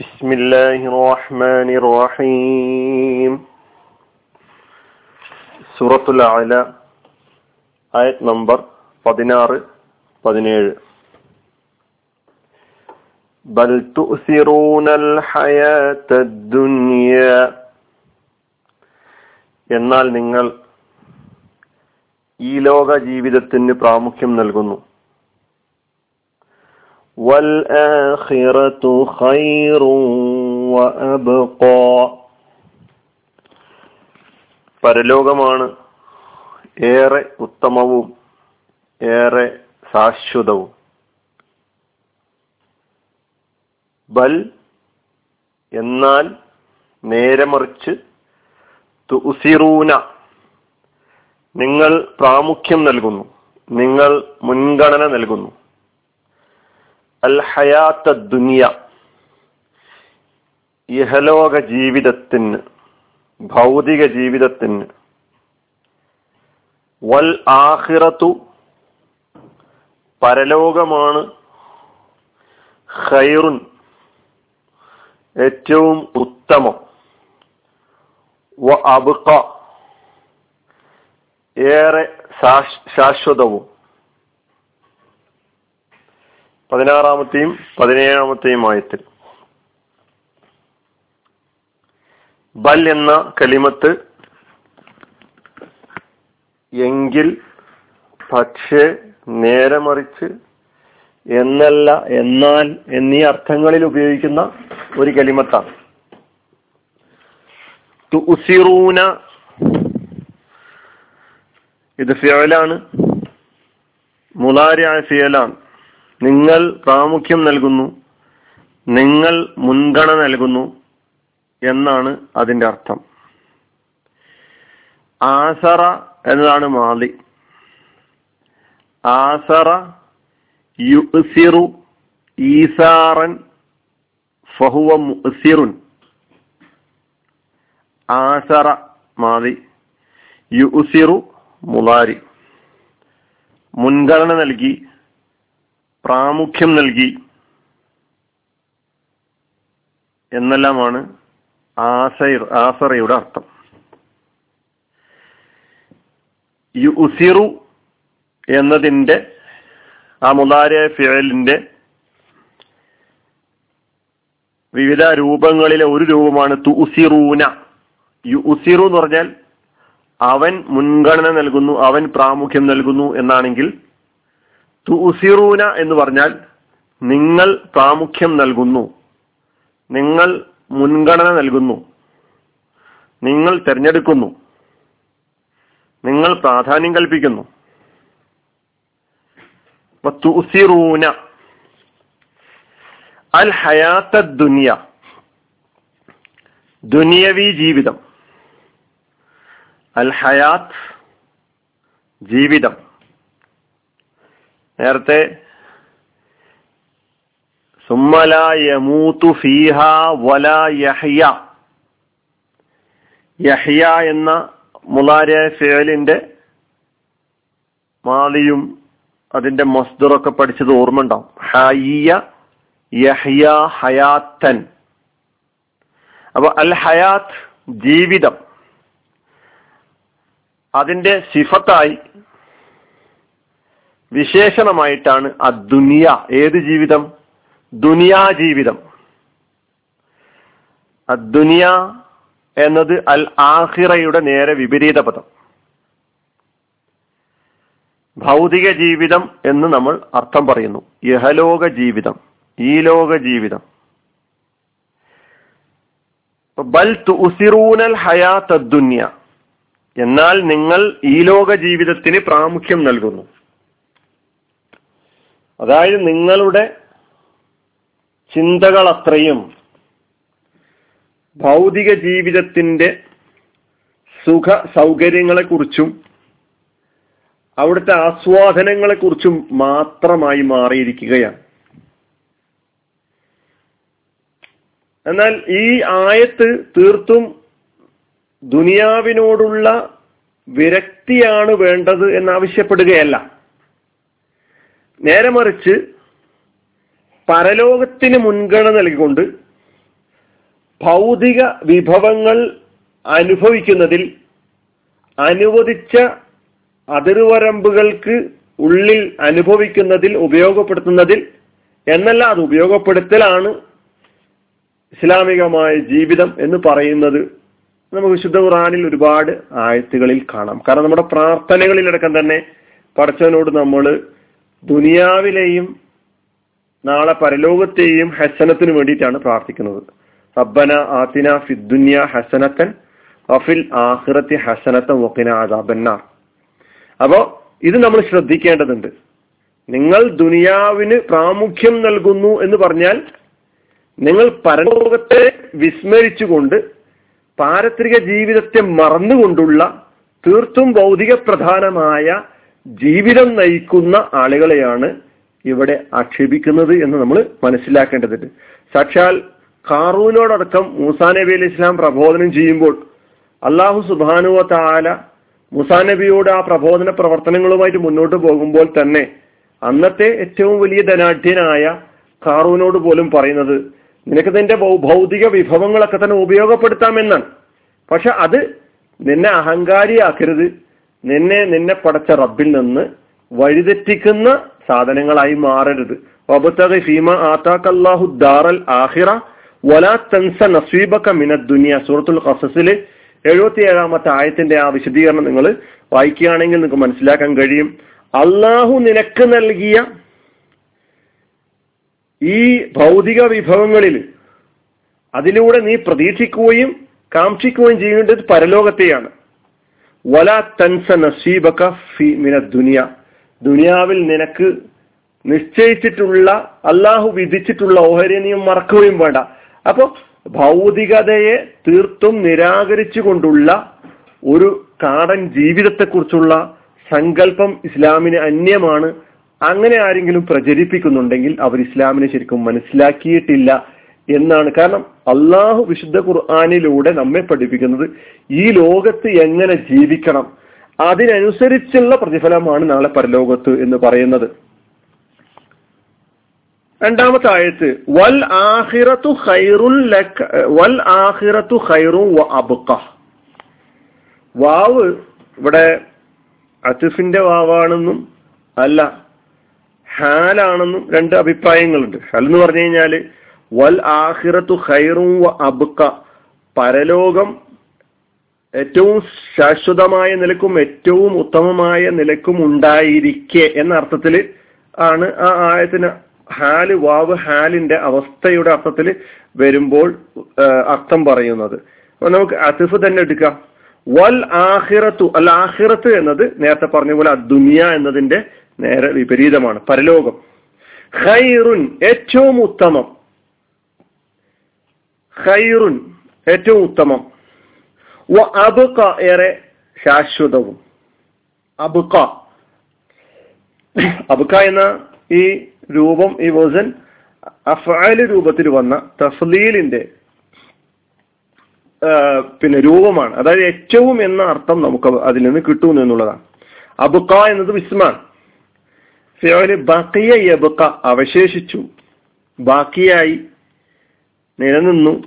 بسم الله الرحمن الرحيم സൂറത്തുൽ അല ആയത് നമ്പർ പതിനാറ് പതിനേഴ് ബൽ തുസിറൂനൽ ഹയാത്തദ് ദുനിയ എന്നാൽ നിങ്ങൾ ഈ ലോക ജീവിതത്തിന് പ്രാമുഖ്യം നൽകുന്നു والآخرة خير وأبقى പരലോകമാണ് ഏറെ ഉത്തമവും ഏറെ ശാശ്വതവും ബൽ എന്നാൽ നേരെ മറിച്ച് തുസിറൂന നിങ്ങൾ പ്രാമുഖ്യം നൽകുന്നു നിങ്ങൾ മുൻഗണന നൽകുന്നു അൽ ദുനിയ ഇഹലോക ജീവിതത്തിന് ഭൗതിക ജീവിതത്തിന് വൽ ആഹിറത്തു പരലോകമാണ് ഖൈറുൻ ഏറ്റവും ഉത്തമം. വ അബുക്ക ഏറെ ശാശ്വതവും പതിനാറാമത്തെയും പതിനേഴാമത്തെയും ആയത്തിൽ. ബൽ എന്ന കലിമത്ത് എങ്കിൽ പക്ഷേ നേരെ മറിച്ച് എന്നല്ല എന്നാൽ എന്നീ അർത്ഥങ്ങളിൽ ഉപയോഗിക്കുന്ന ഒരു കലിമത്താണ്. തുസിറൂന ഇത് ഫിയലാണ് മുലാരിയായ ഫിയലാണ് നിങ്ങൾ പ്രാമുഖ്യം നൽകുന്നു നിങ്ങൾ മുൻഗണന നൽകുന്നു എന്നാണ് അതിന്റെ അർത്ഥം. ആസറ എന്നതാണ് മാതി ആസറ യുസിറു ഈസാറൻ ഫഹുവ മുസിറുൻ. ആസറ മാതി യുസിറു മുലാരി. മുൻഗണന നൽകി പ്രാമുഖ്യം നൽകി എന്നെല്ലാമാണ് ആസൈർ ആസറയുടെ അർത്ഥം. യു ഉസിറു എന്നതിന്റെ ആ മുതാര ഫിയലിന്റെ വിവിധ രൂപങ്ങളിലെ ഒരു രൂപമാണ് തു ഉസിറൂന യു ഉസിറു എന്ന് പറഞ്ഞാൽ അവൻ മുൻഗണന നൽകുന്നു അവൻ പ്രാമുഖ്യം നൽകുന്നു എന്നാണെങ്കിൽ തുസിറൂന എന്ന് പറഞ്ഞാൽ നിങ്ങൾ പ്രാമുഖ്യം നൽകുന്നു. നിങ്ങൾ മുൻഗണന നൽകുന്നു. നിങ്ങൾ തിരഞ്ഞെടുക്കുന്നു. നിങ്ങൾ പ്രാധാന്യം കൽപ്പിക്കുന്നു. തുസിറൂന അൽ ഹയാത്ത ദുനിയ ദുനിയവി ജീവിതം. അൽ ഹയാത്ത് ജീവിതം. നേരത്തെ യഹ്യ. യഹ്യ എന്ന മുലാര ഫേലിന്റെ മാലിയും അതിന്റെ മസ്ദുറൊക്കെ പഠിച്ചത് ഓർമ്മ ഉണ്ടാവും ഹയ്യ യഹ്യ ഹയാത്തൻ. അപ്പൊ അൽ ഹയാത്ത് ജീവിതം. അതിന്റെ സിഫത്തായി വിശേഷണമായിട്ടാണ് അദ്ദുനിയ ഏത് ജീവിതം? ദുനിയാ ജീവിതം. അദ്ദുനിയ എന്നത് അൽ ആഹിറയുടെ നേരെ വിപരീത പദം. ഭൗതിക ജീവിതം എന്ന് നമ്മൾ അർത്ഥം പറയുന്നു. യഹലോക ജീവിതം ഈ ലോക ജീവിതം. ബൽ തുസിറൂനൽ ഹയാ തദ്ദുന്യ എന്നാൽ നിങ്ങൾ ഈ ലോക ജീവിതത്തിന് പ്രാമുഖ്യം നൽകുന്നു. അതായത് നിങ്ങളുടെ ചിന്തകൾ അത്രയും ഭൗതിക ജീവിതത്തിന്റെ സുഖ സൗകര്യങ്ങളെ കുറിച്ചും അവിടുത്തെ ആസ്വാദനങ്ങളെ കുറിച്ചും മാത്രമായി മാറിയിരിക്കുകയാണ്. എന്നാൽ ഈ ആയത്ത് തീർത്തും ദുനിയാവിനോടുള്ള വിരക്തിയാണ് വേണ്ടത് എന്നാവശ്യപ്പെടുകയല്ല നേരെ മറിച്ച് പരലോകത്തിന് മുൻഗണന നൽകിക്കൊണ്ട് ഭൗതിക വിഭവങ്ങൾ അനുഭവിക്കുന്നതിൽ അനുവദിച്ച അതിർവരമ്പുകൾക്ക് ഉള്ളിൽ അനുഭവിക്കുന്നതിൽ ഉപയോഗപ്പെടുത്തുന്നതിൽ എന്നല്ല അത് ഉപയോഗപ്പെടുത്തലാണ് ഇസ്ലാമികമായ ജീവിതം എന്ന് പറയുന്നത്. നമുക്ക് വിശുദ്ധ ഖുറാനിൽ ഒരുപാട് ആയത്തുകളിൽ കാണാം. കാരണം നമ്മുടെ പ്രാർത്ഥനകളിലടക്കം തന്നെ പടച്ചവനോട് നമ്മൾ ദുനിയാവിലെയും നാളെ പരലോകത്തെയും ഹസനത്തിന് വേണ്ടിയിട്ടാണ് പ്രാർത്ഥിക്കുന്നത്. റബ്ബന ആത്തിന ഫിദ്ദുന്യ ഹസനത്തൻ വഫിൽ ആഹ്റത്തി ഹസനത്തൻ വഖിന ആദാബന്നാർ അപ്പോ ഇത് നമ്മൾ ശ്രദ്ധിക്കേണ്ടതുണ്ട്. നിങ്ങൾ ദുനിയാവിന് പ്രാമുഖ്യം നൽകുന്നു എന്ന് പറഞ്ഞാൽ നിങ്ങൾ പരലോകത്തെ വിസ്മരിച്ചുകൊണ്ട് പാരത്രിക ജീവിതത്തെ മറന്നുകൊണ്ടുള്ള തീർത്തും ഭൗതിക പ്രധാനമായ ജീവിതം നയിക്കുന്ന ആളുകളെയാണ് ഇവിടെ ആക്ഷേപിക്കുന്നത് എന്ന് നമ്മൾ മനസ്സിലാക്കേണ്ടതുണ്ട്. സാക്ഷാൽ കാറൂനോടക്കം മൂസാ നബി അലി ഇസ്ലാം പ്രബോധനം ചെയ്യുമ്പോൾ അള്ളാഹു സുബാനുവ താല മുസാ നബിയോട് ആ പ്രബോധന പ്രവർത്തനങ്ങളുമായിട്ട് മുന്നോട്ട് പോകുമ്പോൾ തന്നെ അന്നത്തെ ഏറ്റവും വലിയ ധനാഢ്യനായ കാറൂനോട് പോലും പറയുന്നത് നിനക്ക് നിന്റെ ഭൗതിക വിഭവങ്ങളൊക്കെ തന്നെ ഉപയോഗപ്പെടുത്താമെന്നാണ്. പക്ഷെ അത് നിന്നെ അഹങ്കാരിയാക്കരുത്. നിന്നെ നിന്നെ പടച്ച റബ്ബിൽ നിന്ന് വഴിതെറ്റിക്കുന്ന സാധനങ്ങളായി മാറരുത്. ഫീമ ആത്താക്കല്ലാഹു ദാറൽ ആഹിറ വലാ തൻസ നസീബക മിന ദുനിയ. സൂറത്തുൽ ഖസസിൽ എഴുപത്തി ഏഴാമത്തെ ആയത്തിന്റെ ആ വിശദീകരണം നിങ്ങൾ വായിക്കുകയാണെങ്കിൽ നിങ്ങൾക്ക് മനസ്സിലാക്കാൻ കഴിയും. അള്ളാഹു നിനക്ക് നൽകിയ ഈ ഭൗതിക വിഭവങ്ങളിൽ അതിലൂടെ നീ പ്രതീക്ഷിക്കുകയും കാക്ഷിക്കുകയും ചെയ്യേണ്ടത് പരലോകത്തെയാണ്. വല തൻസ നസീബക ദുനിയ. ദുനിയാവിൽ നിനക്ക് നിശ്ചയിച്ചിട്ടുള്ള അള്ളാഹു വിധിച്ചിട്ടുള്ള ഓഹരി നീ മറക്കുകയും വേണ്ട. അപ്പോൾ ഭൗതികതയെ തീർത്തും നിരാകരിച്ചുകൊണ്ടുള്ള ഒരു കാടൻ ജീവിതത്തെക്കുറിച്ചുള്ള സങ്കല്പം ഇസ്ലാമിന് അന്യമാണ്. അങ്ങനെ ആരെങ്കിലും പ്രചരിപ്പിക്കുന്നുണ്ടെങ്കിൽ അവർ ഇസ്ലാമിനെ ശരിക്കും മനസ്സിലാക്കിയിട്ടില്ല എന്നാണ്. കാരണം അള്ളാഹു വിശുദ്ധ ഖുർആാനിലൂടെ നമ്മെ പഠിപ്പിക്കുന്നത് ഈ ലോകത്ത് എങ്ങനെ ജീവിക്കണം? അതിനനുസരിച്ചുള്ള പ്രതിഫലമാണ് നാളെ പരലോകത്ത് എന്ന് പറയുന്നത്. രണ്ടാമത്തെ ആയത്ത് വൽ ആഹിറത്തു ഖൈറുൽ വൽ ആഹിറത്തു ഖൈറു വ വാവ് ഇവിടെ അത്തിഫിന്റെ വാവാണെന്നും അല്ല ഹാലാണെന്നും രണ്ട് അഭിപ്രായങ്ങളുണ്ട്. ഹൽ എന്ന് പറഞ്ഞു കഴിഞ്ഞാൽ വൽ ആഹിറത്തു ഖൈറും വ പരലോകം ഏറ്റവും ശാശ്വതമായ നിലക്കും ഏറ്റവും ഉത്തമമായ നിലക്കും ഉണ്ടായിരിക്കെ എന്ന അർത്ഥത്തിൽ ആണ് ആ ആയത്തിന് ഹാൽ വാവ് ഹാലിന്റെ അവസ്ഥയുടെ അർത്ഥത്തിൽ വരുമ്പോൾ അർത്ഥം പറയുന്നത്. അപ്പൊ നമുക്ക് അതിഫ് തന്നെ എടുക്കാം. വൽ ആഹിറത്തു അൽ ആഹിറത്ത് എന്നത് നേരത്തെ പറഞ്ഞ പോലെ ദുനിയ എന്നതിന്റെ നേരെ വിപരീതമാണ് പരലോകം. ഖൈറുൻ ഏറ്റവും ഉത്തമം. ഖൈറുൻ ഏറ്റവും ഉത്തമം. വ ഏറെ ശാശ്വതവും. അബുക. അബുക എന്ന ഈ രൂപം ഈ വസൻ അഫാൽ രൂപത്തിൽ വന്ന തഫ്ലീലിന്റെ പിന്നെ രൂപമാണ്. അതായത് ഏറ്റവും എന്ന അർത്ഥം നമുക്ക് അതിൽ നിന്ന് കിട്ടുന്നു എന്നുള്ളതാണ്. അബുക്ക എന്നത് വിസ്മാണ്. ബക്കിയ യബുക്ക അവശേഷിച്ചു. ബാക്കിയായി നിലനിന്നു.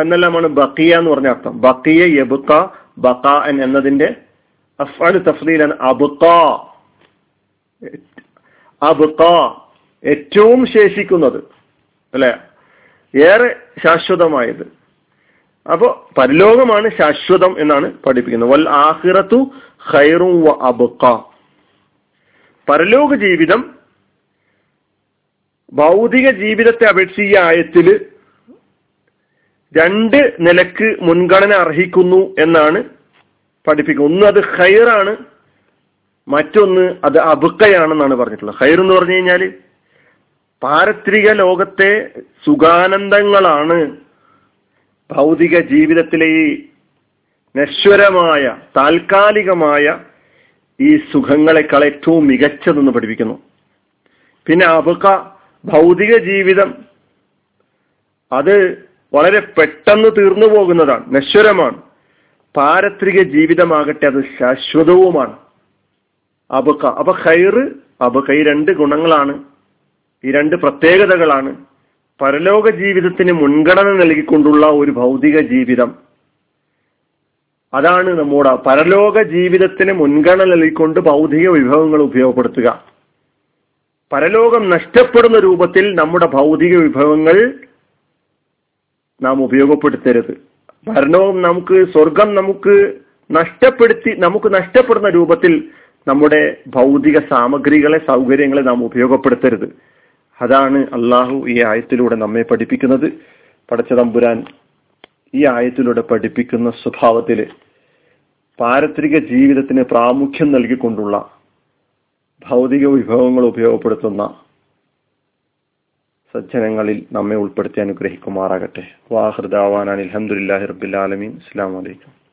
എന്നെല്ലാമാണ് ബക്കിയ എന്ന് പറഞ്ഞ അർത്ഥം. ബക്കിയ യബുക്ക ബക്ക എന്നതിന്റെ അഫാൽ തഫ്ലീലാണ് അബുക്ക അബുക്ക ഏറ്റവും ശേഷിക്കുന്നത്. അല്ലെ? ഏറെ ശാശ്വതമായത്. അപ്പോ പരലോകമാണ് ശാശ്വതം എന്നാണ് പഠിപ്പിക്കുന്നത്. വൽ ആഹിറത്തു ഖൈറും വ അബുക്ക പരലോക ജീവിതം ഭൗതിക ജീവിതത്തെ അപേക്ഷിച്ച് ഈ ആയത്തിൽ രണ്ട് നിലയ്ക്ക് മുൻഗണന അർഹിക്കുന്നു എന്നാണ് പഠിപ്പിക്കുന്നത് ഒന്ന് അത് ഖൈറാണ് മറ്റൊന്ന് അത് അബുക്കയാണെന്നാണ് പറഞ്ഞിട്ടുള്ളത്. ഖൈർ എന്ന് പറഞ്ഞു കഴിഞ്ഞാൽ പാരത്രിക ലോകത്തെ സുഖാനന്ദങ്ങളാണ് ഭൗതിക ജീവിതത്തിലെ ഈ നശ്വരമായ താൽക്കാലികമായ ഈ സുഖങ്ങളെക്കാൾ ഏറ്റവും മികച്ചതെന്ന് പഠിപ്പിക്കുന്നു. പിന്നെ അബുക്ക ഭൗതിക ജീവിതം അത് വളരെ പെട്ടെന്ന് തീർന്നു പോകുന്നതാണ്. നശ്വരമാണ്. പാരത്രിക ജീവിതമാകട്ടെ അത് ശാശ്വതവുമാണ്. അബക്ക അപ്പൊ ഖൈറ് അബക്ക ഈ രണ്ട് ഗുണങ്ങളാണ്. ഈ രണ്ട് പ്രത്യേകതകളാണ്. പരലോക ജീവിതത്തിന് മുൻഗണന നൽകിക്കൊണ്ടുള്ള ഒരു ഭൗതിക ജീവിതം. അതാണ് നമ്മുടെ പരലോക ജീവിതത്തിന് മുൻഗണന നൽകിക്കൊണ്ട് ഭൗതിക വിഭവങ്ങൾ ഉപയോഗപ്പെടുത്തുക. പരലോകം നഷ്ടപ്പെടുന്ന രൂപത്തിൽ നമ്മുടെ ഭൗതിക വിഭവങ്ങൾ നാം ഉപയോഗപ്പെടുത്തരുത്. ഭരണവും നമുക്ക് സ്വർഗം നമുക്ക് നഷ്ടപ്പെടുത്തി നമുക്ക് നഷ്ടപ്പെടുന്ന രൂപത്തിൽ നമ്മുടെ ഭൗതിക സാമഗ്രികളെ സൗകര്യങ്ങളെ നാം ഉപയോഗപ്പെടുത്തരുത്. അതാണ് അള്ളാഹു ഈ ആയത്തിലൂടെ നമ്മെ പഠിപ്പിക്കുന്നത്. പടച്ച തമ്പുരാൻ ഈ ആയത്തിലൂടെ പഠിപ്പിക്കുന്ന സ്വഭാവത്തിൽ പാരത്രിക ജീവിതത്തിന് പ്രാമുഖ്യം നൽകിക്കൊണ്ടുള്ള ഭൗതിക വിഭവങ്ങൾ ഉപയോഗപ്പെടുത്തുന്ന സജ്ജനങ്ങളിൽ നമ്മെ ഉൾപ്പെടുത്തി അനുഗ്രഹിക്കുമാറാകട്ടെ. വാഹൃദാവാൻ അലഹമുല്ലാഹി റബ്ബിൽ ആലമീൻ. അസ്സാം വലൈക്കും